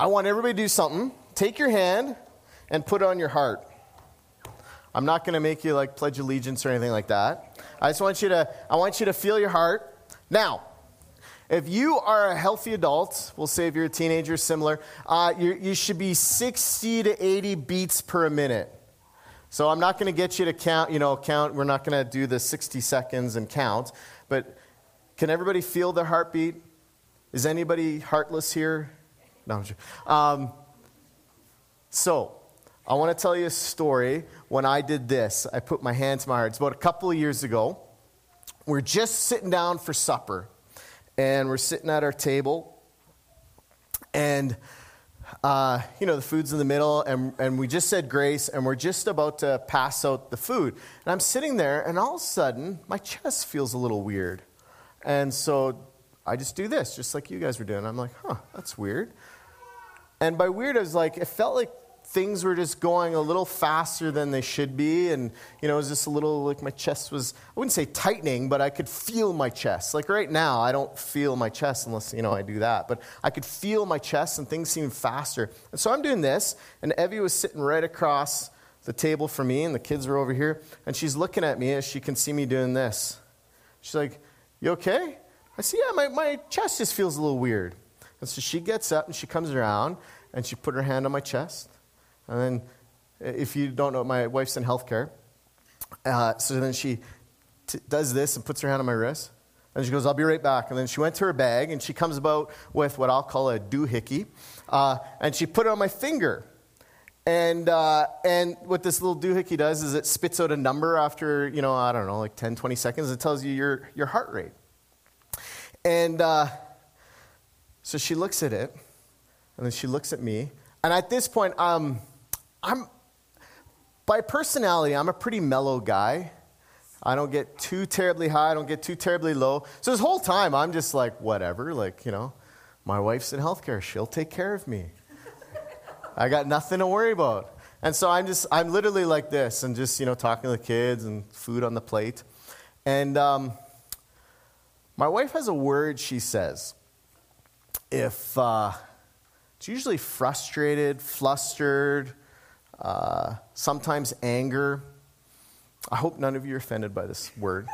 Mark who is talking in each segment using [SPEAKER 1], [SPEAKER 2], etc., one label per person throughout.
[SPEAKER 1] I want everybody to do something. Take your hand and put it on your heart. I'm not going to make you like pledge allegiance or anything like that. I just want you to I want you to feel your heart. Now, if you are a healthy adult, we'll say if you're a teenager, similar, uh, you should be 60 to 80 beats per minute. So I'm not going to get you to count, you know, count. We're not going to do the 60 seconds and count. But can everybody feel their heartbeat? Is anybody heartless here? No, um, so, I want to tell you a story when I did this. I put my hand to my heart. It's about a couple of years ago. We're just sitting down for supper, and we're sitting at our table, and uh, you know, the food's in the middle, and, and we just said grace, and we're just about to pass out the food. And I'm sitting there, and all of a sudden, my chest feels a little weird. And so I just do this, just like you guys were doing. I'm like, huh, that's weird. And by weird, I was like, it felt like things were just going a little faster than they should be. And, you know, it was just a little like my chest was, I wouldn't say tightening, but I could feel my chest. Like right now, I don't feel my chest unless, you know, I do that. But I could feel my chest and things seemed faster. And so I'm doing this, and Evie was sitting right across the table from me, and the kids were over here. And she's looking at me as she can see me doing this. She's like, You okay? I said, Yeah, my, my chest just feels a little weird. And so she gets up and she comes around and she put her hand on my chest. And then, if you don't know, my wife's in healthcare. Uh, so then she t- does this and puts her hand on my wrist. And she goes, I'll be right back. And then she went to her bag and she comes about with what I'll call a doohickey. Uh, and she put it on my finger. And, uh, and what this little doohickey does is it spits out a number after, you know, I don't know, like 10, 20 seconds. It tells you your, your heart rate. And uh, so she looks at it, and then she looks at me. And at this point, um, I'm, by personality, I'm a pretty mellow guy. I don't get too terribly high, I don't get too terribly low. So this whole time, I'm just like, whatever, like, you know, my wife's in healthcare, she'll take care of me. I got nothing to worry about. And so I'm just, I'm literally like this and just, you know, talking to the kids and food on the plate. And um, my wife has a word she says if uh, it's usually frustrated, flustered, uh, sometimes anger. I hope none of you are offended by this word.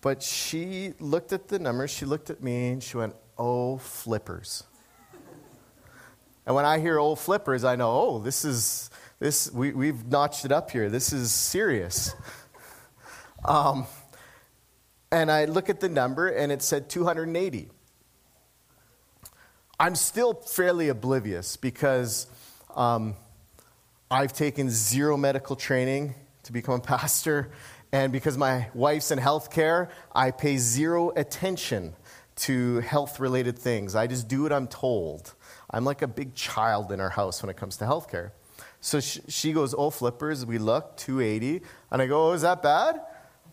[SPEAKER 1] But she looked at the numbers, she looked at me, and she went, Oh, flippers. and when I hear oh, flippers, I know, oh, this is, this, we, we've notched it up here. This is serious. um, and I look at the number, and it said 280. I'm still fairly oblivious because um, I've taken zero medical training to become a pastor. And because my wife's in healthcare, I pay zero attention to health related things. I just do what I'm told. I'm like a big child in our house when it comes to healthcare. So she goes, Oh, flippers. We look, 280. And I go, Oh, is that bad?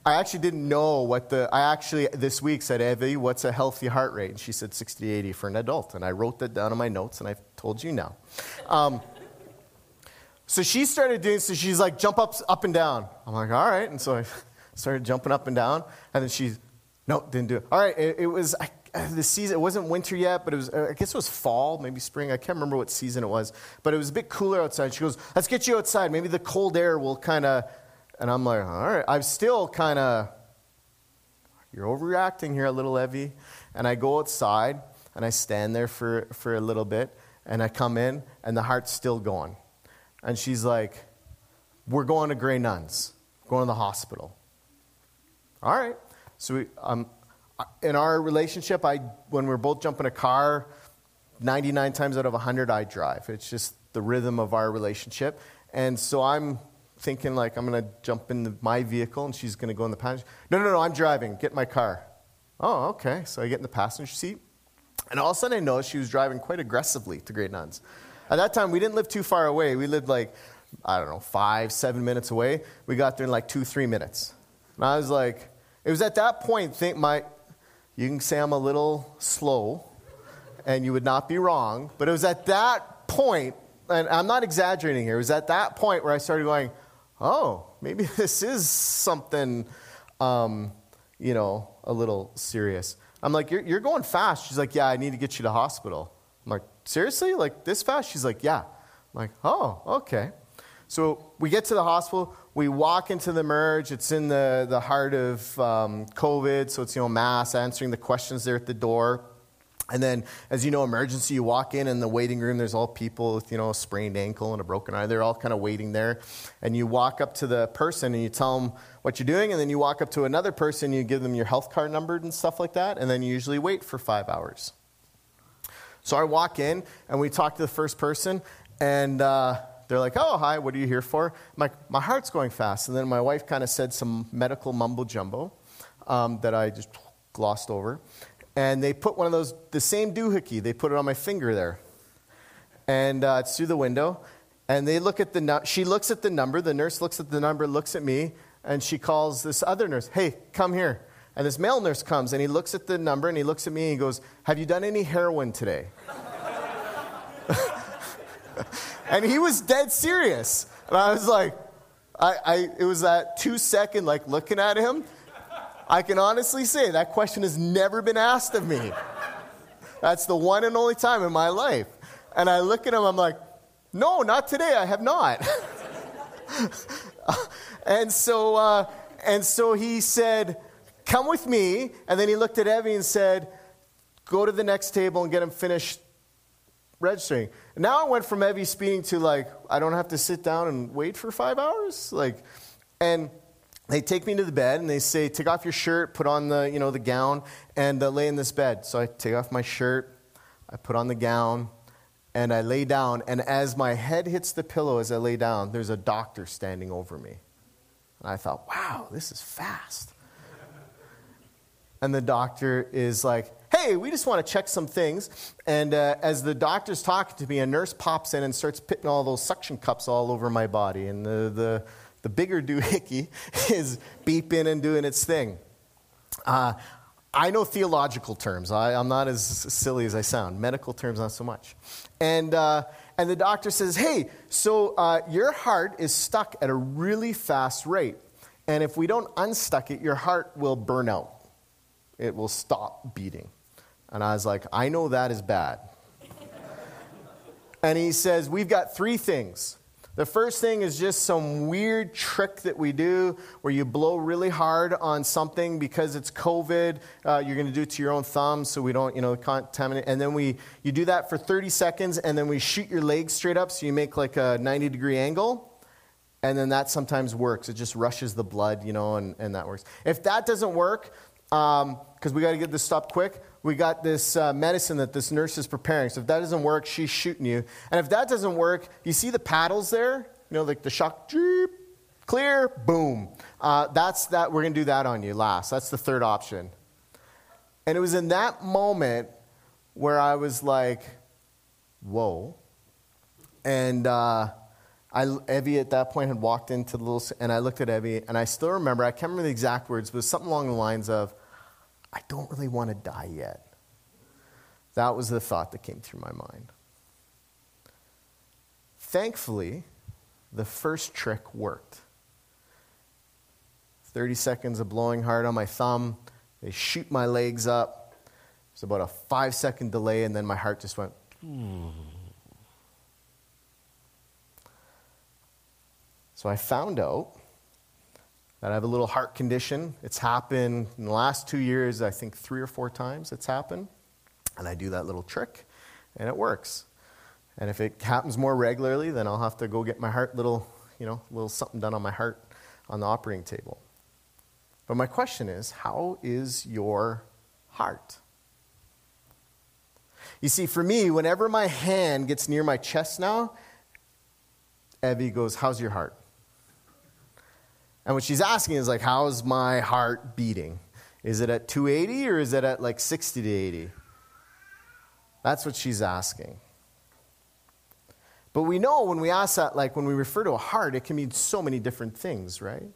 [SPEAKER 1] I actually didn't know what the, I actually this week said, Evie, what's a healthy heart rate? And she said 60 to 80 for an adult. And I wrote that down in my notes and I've told you now. Um, so she started doing, so she's like, jump up, up and down. I'm like, all right. And so I started jumping up and down. And then she, no, didn't do it. All right, it, it was, I, the season, it wasn't winter yet, but it was, I guess it was fall, maybe spring. I can't remember what season it was. But it was a bit cooler outside. She goes, let's get you outside. Maybe the cold air will kind of and I'm like, all right. I'm still kind of, you're overreacting here a little, Evie. And I go outside and I stand there for, for a little bit and I come in and the heart's still going. And she's like, we're going to Grey Nuns, going to the hospital. All right. So we, um, in our relationship, I, when we're both jumping a car, 99 times out of 100, I drive. It's just the rhythm of our relationship. And so I'm thinking like I'm going to jump in the, my vehicle and she's going to go in the passenger. No, no, no, I'm driving. Get my car. Oh, okay. So I get in the passenger seat. And all of a sudden I noticed she was driving quite aggressively to Grey Nuns. At that time, we didn't live too far away. We lived like, I don't know, five, seven minutes away. We got there in like two, three minutes. And I was like, it was at that point, think my, you can say I'm a little slow, and you would not be wrong, but it was at that point, and I'm not exaggerating here, it was at that point where I started going, oh, maybe this is something, um, you know, a little serious. I'm like, you're, you're going fast. She's like, yeah, I need to get you to hospital. I'm like, seriously? Like this fast? She's like, yeah. I'm like, oh, okay. So we get to the hospital. We walk into the merge. It's in the, the heart of um, COVID, so it's, you know, mass answering the questions there at the door. And then, as you know, emergency, you walk in in the waiting room, there's all people with, you know, a sprained ankle and a broken eye. They're all kind of waiting there. And you walk up to the person and you tell them what you're doing. And then you walk up to another person, you give them your health card number and stuff like that. And then you usually wait for five hours. So I walk in and we talk to the first person. And uh, they're like, oh, hi, what are you here for? Like, my heart's going fast. And then my wife kind of said some medical mumbo jumbo um, that I just glossed over and they put one of those, the same doohickey, they put it on my finger there. And uh, it's through the window. And they look at the, she looks at the number, the nurse looks at the number, looks at me, and she calls this other nurse, hey, come here. And this male nurse comes and he looks at the number and he looks at me and he goes, Have you done any heroin today? and he was dead serious. And I was like, I, I, it was that two second, like looking at him. I can honestly say that question has never been asked of me. That's the one and only time in my life. And I look at him, I'm like, no, not today, I have not. and, so, uh, and so he said, come with me. And then he looked at Evie and said, go to the next table and get him finished registering. Now I went from Evie speeding to like, I don't have to sit down and wait for five hours. Like, and they take me to the bed and they say, take off your shirt, put on the, you know, the gown, and uh, lay in this bed. So I take off my shirt, I put on the gown, and I lay down. And as my head hits the pillow as I lay down, there's a doctor standing over me. And I thought, wow, this is fast. and the doctor is like, hey, we just want to check some things. And uh, as the doctor's talking to me, a nurse pops in and starts putting all those suction cups all over my body. And the, the the bigger doohickey is beeping and doing its thing. Uh, I know theological terms. I, am not as silly as I sound. Medical terms, not so much. And, uh, and the doctor says, hey, so uh, your heart is stuck at a really fast rate. And if we don't unstuck it, your heart will burn out. It will stop beating. And I was like, I know that is bad. and he says, We've got three things the first thing is just some weird trick that we do where you blow really hard on something because it's COVID. Uh, you're going to do it to your own thumb so we don't, you know, contaminate. And then we, you do that for 30 seconds and then we shoot your legs straight up so you make like a 90 degree angle. And then that sometimes works. It just rushes the blood, you know, and, and that works. If that doesn't work, because um, we got to get this stopped quick, we got this uh, medicine that this nurse is preparing. So if that doesn't work, she's shooting you. And if that doesn't work, you see the paddles there? You know, like the shock, jeep, clear, boom. Uh, that's that. We're going to do that on you last. That's the third option. And it was in that moment where I was like, whoa. And uh, I, Evie at that point had walked into the little, and I looked at Evie, and I still remember, I can't remember the exact words, but something along the lines of, I don't really want to die yet. That was the thought that came through my mind. Thankfully, the first trick worked. 30 seconds of blowing hard on my thumb. They shoot my legs up. It's about a five second delay, and then my heart just went. So I found out that I have a little heart condition. It's happened in the last two years, I think three or four times it's happened. And I do that little trick, and it works. And if it happens more regularly, then I'll have to go get my heart little, you know, little something done on my heart on the operating table. But my question is, how is your heart? You see, for me, whenever my hand gets near my chest now, Evie goes, How's your heart? And what she's asking is like, how's my heart beating? Is it at 280 or is it at like 60 to 80? That's what she's asking. But we know when we ask that, like when we refer to a heart, it can mean so many different things, right?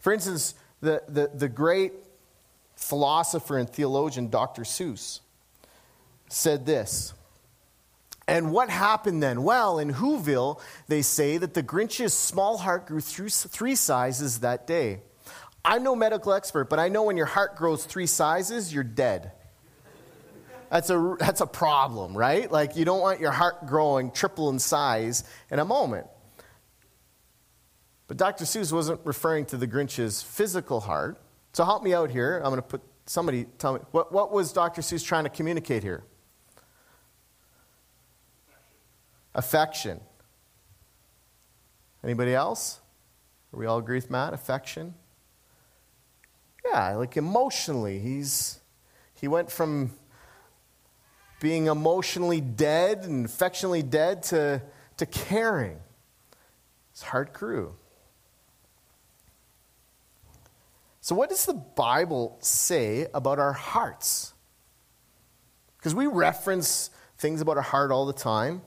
[SPEAKER 1] For instance, the, the, the great philosopher and theologian Dr. Seuss said this and what happened then? Well, in Whoville, they say that the Grinch's small heart grew three sizes that day. I'm no medical expert, but I know when your heart grows three sizes, you're dead. that's a, that's a problem, right? Like, you don't want your heart growing triple in size in a moment. But Dr. Seuss wasn't referring to the Grinch's physical heart. So help me out here. I'm going to put somebody tell me. What, what was Dr. Seuss trying to communicate here? Affection. Anybody else? We all agree with Matt? Affection? Yeah, like emotionally. He's he went from being emotionally dead and affectionately dead to, to caring. His heart grew. So, what does the Bible say about our hearts? Because we reference things about our heart all the time.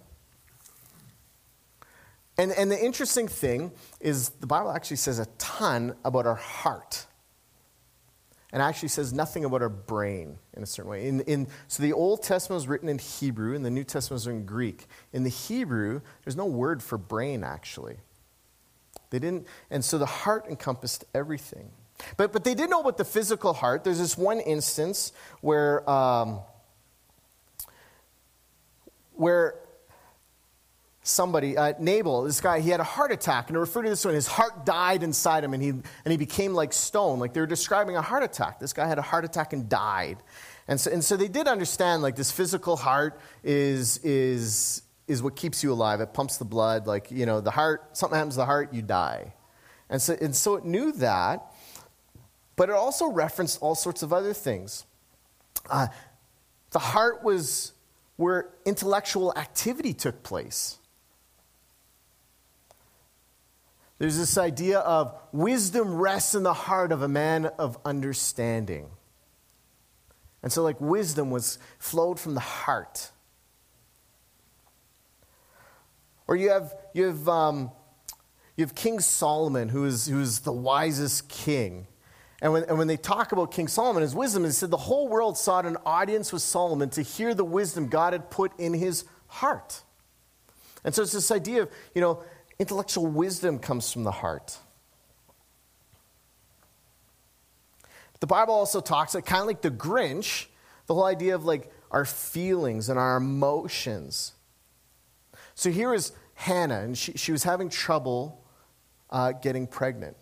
[SPEAKER 1] And, and the interesting thing is, the Bible actually says a ton about our heart. And actually says nothing about our brain in a certain way. In, in, so the Old Testament was written in Hebrew, and the New Testament was in Greek. In the Hebrew, there's no word for brain, actually. They didn't, and so the heart encompassed everything. But, but they did know about the physical heart. There's this one instance where, um, where somebody, uh, Nabal, this guy, he had a heart attack, and they refer to this one, his heart died inside him, and he, and he became like stone. Like they were describing a heart attack. This guy had a heart attack and died. And so, and so they did understand, like, this physical heart is, is, is what keeps you alive. It pumps the blood. Like, you know, the heart, something happens to the heart, you die. And so, and so it knew that. But it also referenced all sorts of other things. Uh, the heart was where intellectual activity took place. There's this idea of wisdom rests in the heart of a man of understanding. And so, like, wisdom was flowed from the heart. Or you have, you have, um, you have King Solomon, who is, who is the wisest king. And when, and when they talk about King Solomon, his wisdom, they said the whole world sought an audience with Solomon to hear the wisdom God had put in his heart. And so it's this idea of, you know, intellectual wisdom comes from the heart. The Bible also talks, kind of like the Grinch, the whole idea of like our feelings and our emotions. So here is Hannah, and she, she was having trouble uh, getting pregnant.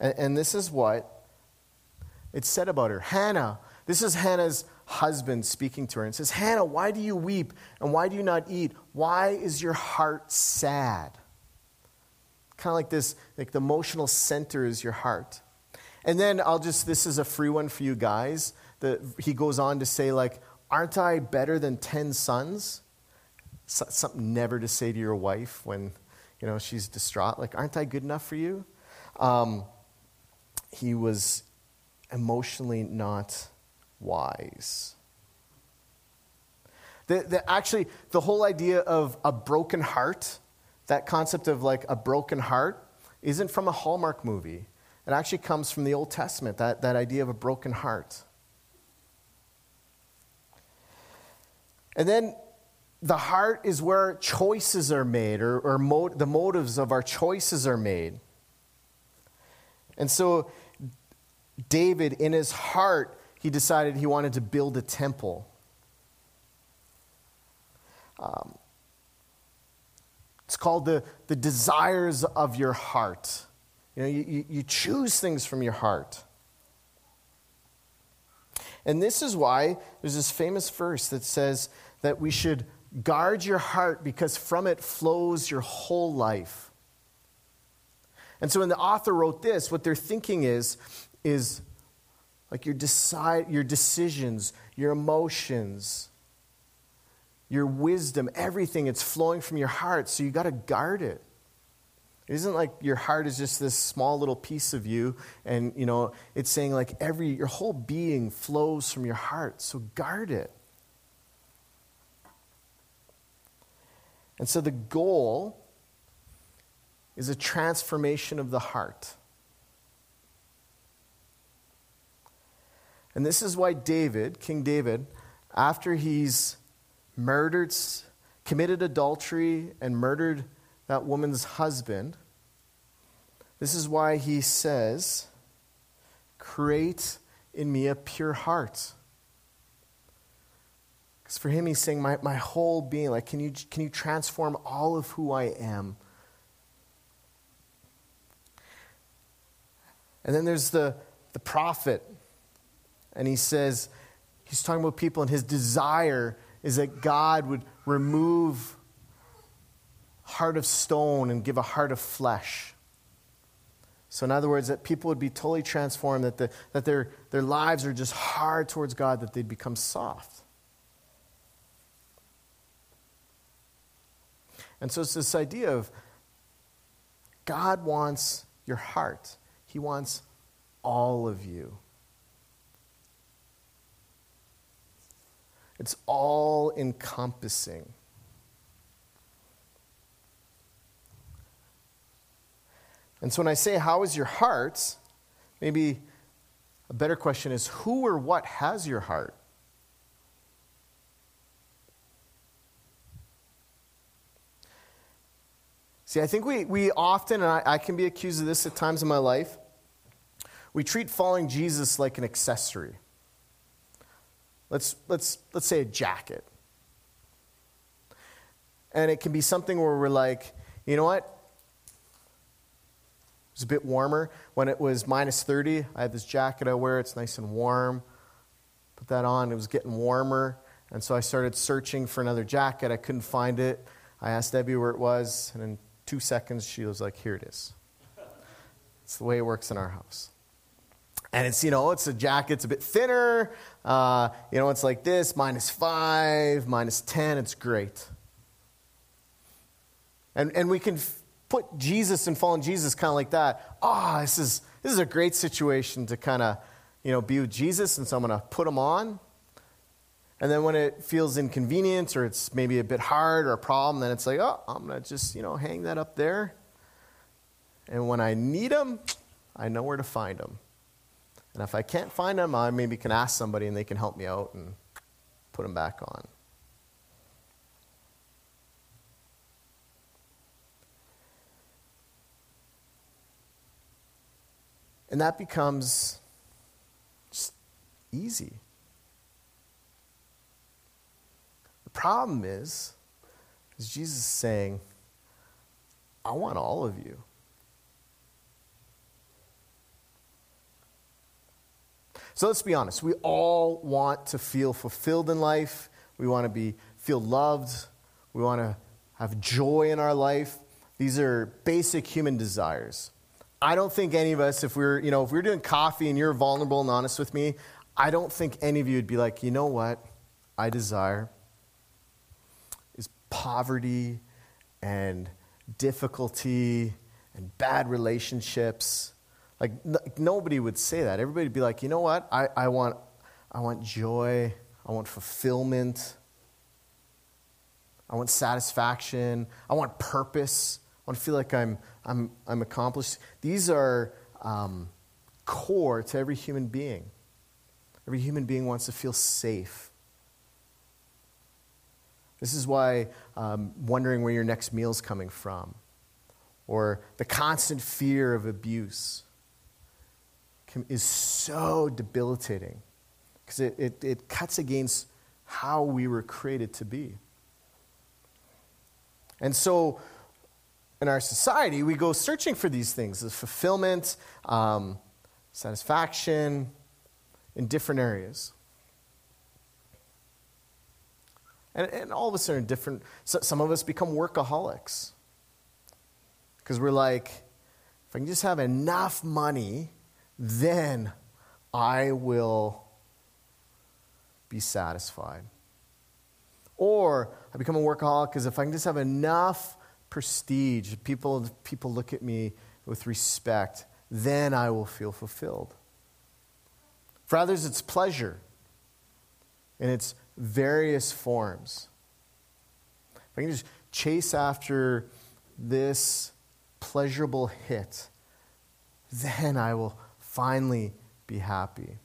[SPEAKER 1] And, and this is what it said about her. Hannah, this is Hannah's husband speaking to her and says, Hannah, why do you weep and why do you not eat? Why is your heart sad? Kind of like this, like the emotional center is your heart. And then I'll just, this is a free one for you guys. The, he goes on to say, like, aren't I better than 10 sons? something never to say to your wife when, you know, she's distraught. Like, aren't I good enough for you? Um, he was emotionally not wise. The, the, actually, the whole idea of a broken heart, that concept of like a broken heart, isn't from a Hallmark movie. It actually comes from the Old Testament, that, that idea of a broken heart. And then the heart is where choices are made, or, or mo- the motives of our choices are made. And so David, in his heart, he decided he wanted to build a temple. Um, it's called the, the desires of your heart. You know, you, you choose things from your heart. And this is why there's this famous verse that says that we should guard your heart because from it flows your whole life. And so when the author wrote this, what they're thinking is is like your, decide, your decisions, your emotions, your wisdom, everything, it's flowing from your heart. So you got to guard it. It isn't like your heart is just this small little piece of you, and you know, it's saying like every your whole being flows from your heart. So guard it. And so the goal is a transformation of the heart. And this is why David, King David, after he's murdered, committed adultery, and murdered that woman's husband, this is why he says, Create in me a pure heart. Because for him, he's saying, my, my whole being, like, can you, can you transform all of who I am? And then there's the, the prophet. And he says, he's talking about people, and his desire is that God would remove heart of stone and give a heart of flesh. So, in other words, that people would be totally transformed, that, the, that their, their lives are just hard towards God, that they'd become soft. And so it's this idea of God wants your heart, He wants all of you. It's all encompassing. And so when I say, How is your heart? maybe a better question is, Who or what has your heart? See, I think we, we often, and I, I can be accused of this at times in my life, we treat following Jesus like an accessory. Let's, let's, let's say a jacket. And it can be something where we're like, you know what? It's a bit warmer. When it was minus 30, I had this jacket I wear. It's nice and warm. Put that on. It was getting warmer. And so I started searching for another jacket. I couldn't find it. I asked Debbie where it was. And in two seconds, she was like, Here it is. It's the way it works in our house. And it's, you know, it's a jacket, it's a bit thinner. Uh, you know, it's like this minus five, minus 10. It's great. And, and we can f- put Jesus and following Jesus kind of like that. Ah, oh, this is, this is a great situation to kind of, you know, be with Jesus. And so I'm going to put him on. And then when it feels inconvenient or it's maybe a bit hard or a problem, then it's like, oh, I'm going to just, you know, hang that up there. And when I need them, I know where to find them. And if I can't find them, I maybe can ask somebody and they can help me out and put them back on. And that becomes just easy. The problem is, is Jesus is saying, I want all of you. So let's be honest. We all want to feel fulfilled in life. We want to be feel loved. We want to have joy in our life. These are basic human desires. I don't think any of us, if we're, you know, if we're doing coffee and you're vulnerable and honest with me, I don't think any of you would be like, you know what? I desire is poverty and difficulty and bad relationships. Like, n- nobody would say that. Everybody would be like, you know what? I, I, want, I want joy. I want fulfillment. I want satisfaction. I want purpose. I want to feel like I'm, I'm, I'm accomplished. These are um, core to every human being. Every human being wants to feel safe. This is why um, wondering where your next meal's coming from, or the constant fear of abuse, is so debilitating because it, it, it cuts against how we were created to be. And so, in our society, we go searching for these things the fulfillment, um, satisfaction in different areas. And, and all of us are in different, so some of us become workaholics. Because we're like, if I can just have enough money, then I will be satisfied. Or I become a workaholic because if I can just have enough prestige, people, people look at me with respect, then I will feel fulfilled. For others, it's pleasure. in it's various forms. If I can just chase after this pleasurable hit, then I will finally be happy.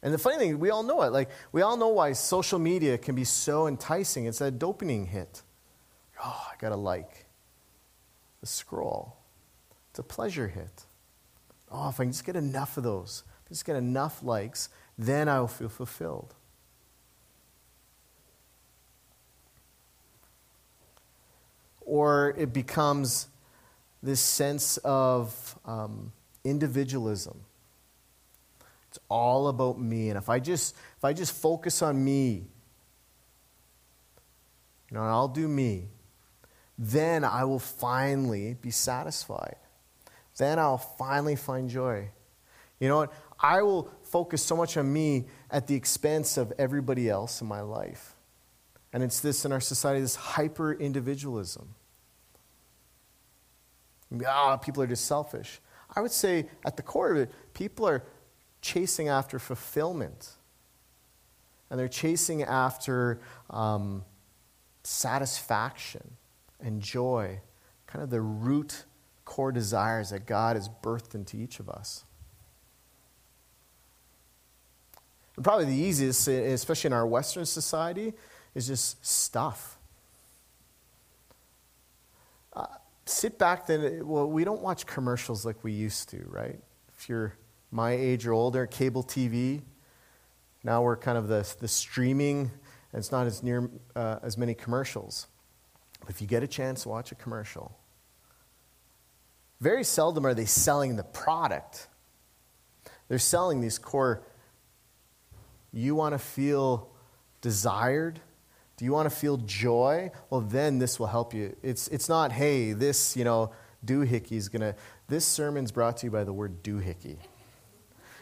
[SPEAKER 1] And the funny thing, we all know it. Like, we all know why social media can be so enticing. It's that dopamine hit. Oh, I got to like. The scroll. It's a pleasure hit. Oh, if I can just get enough of those, just get enough likes, then I will feel fulfilled. Or it becomes this sense of um, individualism. It's all about me. And if I just if I just focus on me, you know, I'll do me, then I will finally be satisfied. Then I'll finally find joy. You know what? I will focus so much on me at the expense of everybody else in my life. And it's this in our society, this hyper individualism. Ah, people are just selfish. I would say at the core of it, people are chasing after fulfillment. And they're chasing after um, satisfaction and joy, kind of the root core desires that God has birthed into each of us. And probably the easiest, especially in our Western society, is just stuff. Uh, sit back then. Well, we don't watch commercials like we used to, right? If you're my age or older, cable TV. Now we're kind of the, the streaming, and it's not as near uh, as many commercials. But if you get a chance watch a commercial, very seldom are they selling the product. They're selling these core. You want to feel desired? Do you want to feel joy? Well, then this will help you. It's, it's not, hey, this, you know, doohickey is going to. This sermon's brought to you by the word doohickey.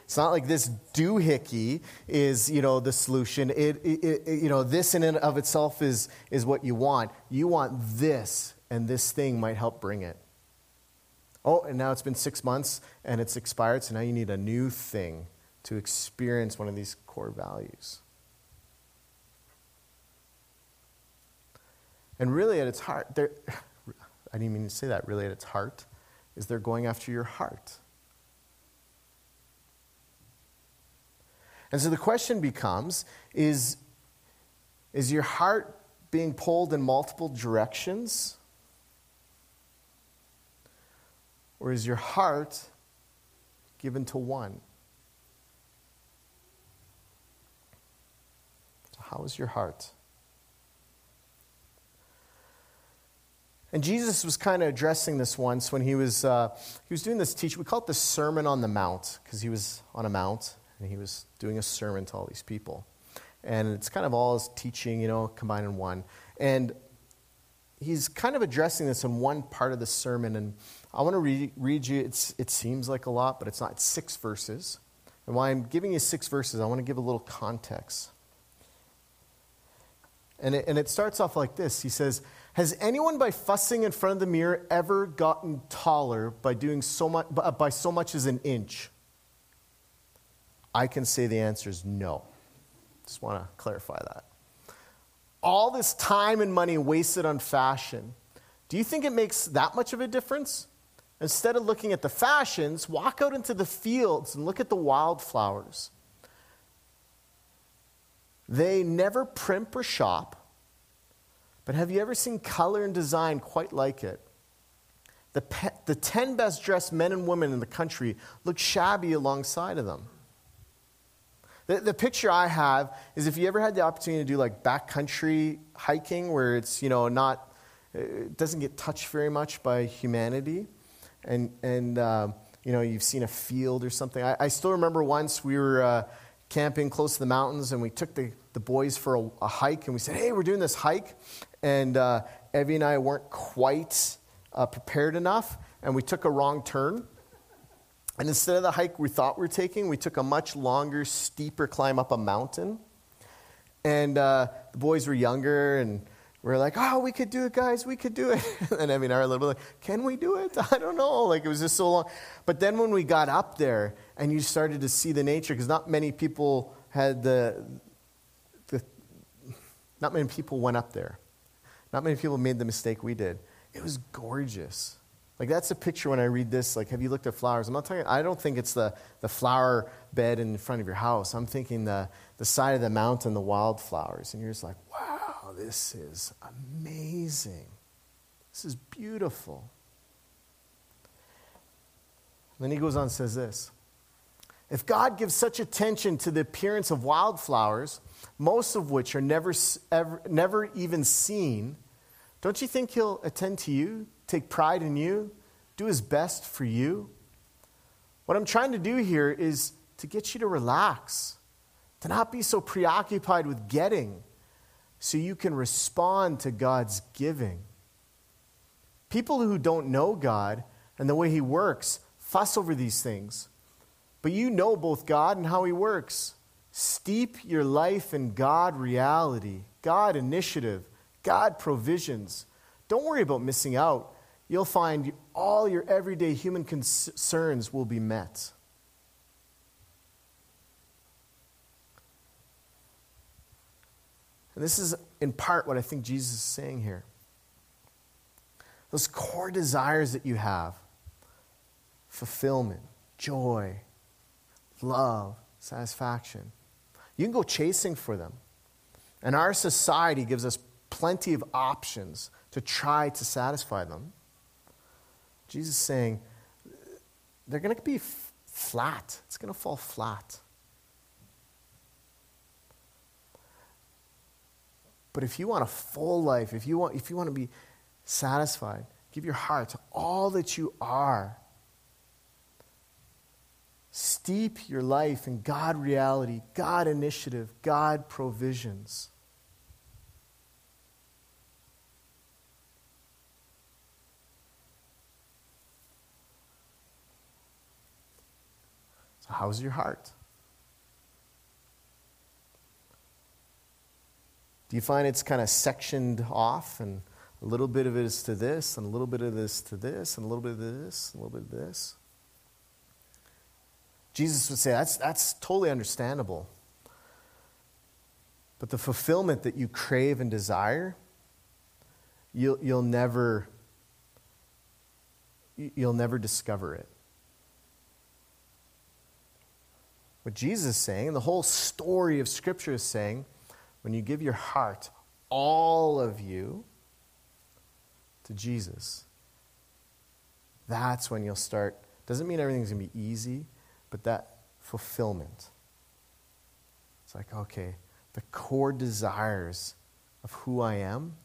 [SPEAKER 1] It's not like this doohickey is, you know, the solution. It, it, it, you know, this in and of itself is, is what you want. You want this, and this thing might help bring it. Oh, and now it's been six months and it's expired, so now you need a new thing to experience one of these core values. And really, at its heart, I didn't mean to say that, really, at its heart, is they're going after your heart. And so the question becomes is, is your heart being pulled in multiple directions? Or is your heart given to one? So, how is your heart? And Jesus was kind of addressing this once when he was, uh, he was doing this teaching. We call it the Sermon on the Mount because he was on a mount and he was doing a sermon to all these people. And it's kind of all his teaching, you know, combined in one. And he's kind of addressing this in one part of the sermon. And I want to read, read you, it's, it seems like a lot, but it's not. It's six verses. And while I'm giving you six verses, I want to give a little context. And it, and it starts off like this He says, Has anyone, by fussing in front of the mirror, ever gotten taller by doing so much, uh, by so much as an inch? I can say the answer is no. Just want to clarify that. All this time and money wasted on fashion, do you think it makes that much of a difference? Instead of looking at the fashions, walk out into the fields and look at the wildflowers. They never primp or shop, but have you ever seen color and design quite like it? The, pe- the 10 best dressed men and women in the country look shabby alongside of them. The, the picture I have is if you ever had the opportunity to do like backcountry hiking where it's, you know, not, it doesn't get touched very much by humanity, and, and uh, you know, you've seen a field or something. I, I still remember once we were uh, camping close to the mountains and we took the, the boys for a, a hike and we said, hey, we're doing this hike. And uh, Evie and I weren't quite uh, prepared enough and we took a wrong turn and instead of the hike we thought we were taking, we took a much longer, steeper climb up a mountain. And uh, the boys were younger, and we are like, oh, we could do it, guys, we could do it. and Evie and I were our little bit like, can we do it? I don't know. Like, it was just so long. But then when we got up there and you started to see the nature, because not many people had the, the, not many people went up there. Not many people made the mistake we did. It was gorgeous. Like that's a picture when I read this. Like, have you looked at flowers? I'm not talking. I don't think it's the, the flower bed in front of your house. I'm thinking the the side of the mountain, the wildflowers, and you're just like, wow, this is amazing. This is beautiful. then he goes on and says this. If God gives such attention to the appearance of wildflowers, most of which are never, ever, never even seen, don't you think He'll attend to you, take pride in you, do His best for you? What I'm trying to do here is to get you to relax, to not be so preoccupied with getting, so you can respond to God's giving. People who don't know God and the way He works fuss over these things. But you know both God and how He works. Steep your life in God reality, God initiative, God provisions. Don't worry about missing out. You'll find all your everyday human concerns will be met. And this is in part what I think Jesus is saying here. Those core desires that you have fulfillment, joy, love, satisfaction. You can go chasing for them. And our society gives us plenty of options to try to satisfy them. Jesus is saying they're going to be f- flat. It's going to fall flat. But if you want a full life, if you want, if you want to be satisfied, give your heart to all that you are Steep your life in God reality, God initiative, God provisions. So, how's your heart? Do you find it's kind of sectioned off and a little bit of it is to this, and a little bit of this to this, and a little bit of this, and a little bit of this? Jesus would say, that's, that's totally understandable. But the fulfillment that you crave and desire, you'll, you'll, never, you'll never discover it. What Jesus is saying, and the whole story of Scripture is saying, when you give your heart, all of you, to Jesus, that's when you'll start. Doesn't mean everything's going to be easy but that fulfillment. It's like, okay, the core desires of who I am,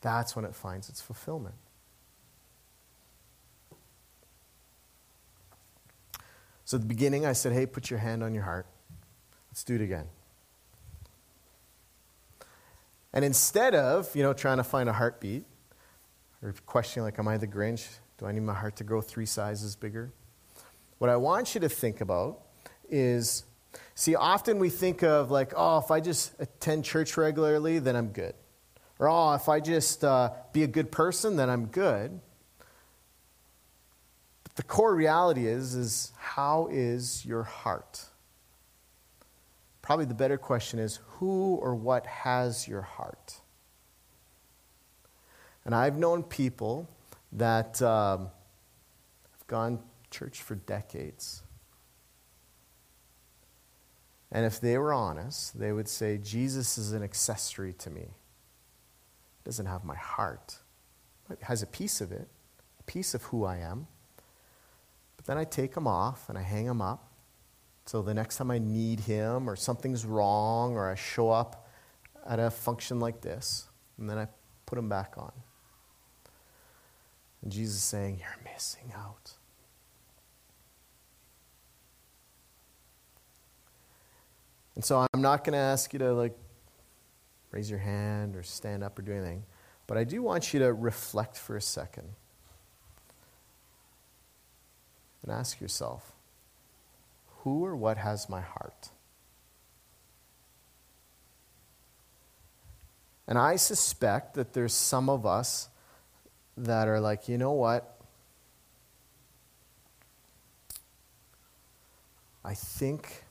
[SPEAKER 1] that's when it finds its fulfillment. So at the beginning, I said, hey, put your hand on your heart. Let's do it again. And instead of, you know, trying to find a heartbeat or questioning, like, am I the Grinch? Do I need my heart to grow three sizes bigger? What I want you to think about is see, often we think of like, oh, if I just attend church regularly, then I'm good. Or, oh, if I just uh, be a good person, then I'm good. But the core reality is, is how is your heart? Probably the better question is who or what has your heart? And I've known people that um, have gone church for decades. And if they were honest, they would say, Jesus is an accessory to me. It doesn't have my heart. It has a piece of it, a piece of who I am. But then I take him off and I hang him up. So the next time I need him or something's wrong or I show up at a function like this, and then I put him back on. And Jesus is saying, You're missing out. And so I'm not going to ask you to like raise your hand or stand up or do anything, but I do want you to reflect for a second and ask yourself who or what has my heart? And I suspect that there's some of us that are like, you know what? I think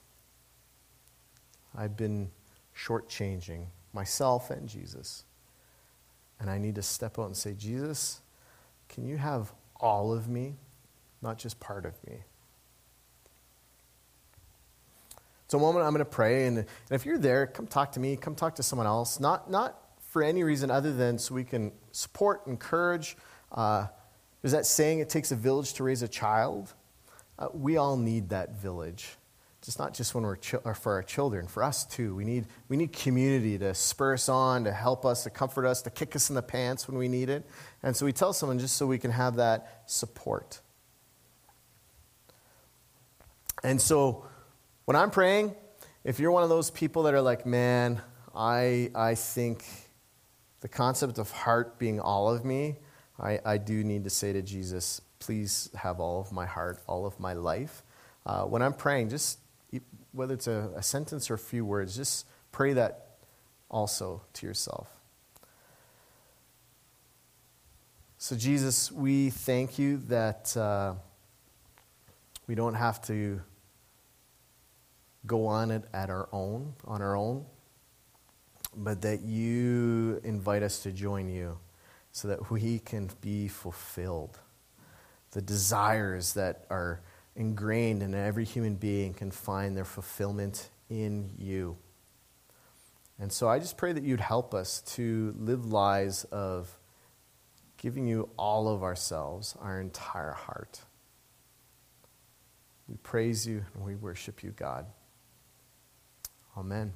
[SPEAKER 1] I've been shortchanging myself and Jesus. And I need to step out and say, Jesus, can you have all of me, not just part of me? So, a moment I'm going to pray, and, and if you're there, come talk to me, come talk to someone else. Not, not for any reason other than so we can support, encourage. Uh, there's that saying, it takes a village to raise a child. Uh, we all need that village just not just when we're ch- or for our children, for us too. We need, we need community to spur us on, to help us, to comfort us, to kick us in the pants when we need it. And so we tell someone just so we can have that support. And so when I'm praying, if you're one of those people that are like, man, I, I think the concept of heart being all of me, I, I do need to say to Jesus, please have all of my heart, all of my life. Uh, when I'm praying, just whether it's a, a sentence or a few words, just pray that also to yourself. So, Jesus, we thank you that uh, we don't have to go on it at our own, on our own, but that you invite us to join you so that we can be fulfilled. The desires that are ingrained in every human being can find their fulfillment in you. And so I just pray that you'd help us to live lives of giving you all of ourselves, our entire heart. We praise you and we worship you, God. Amen.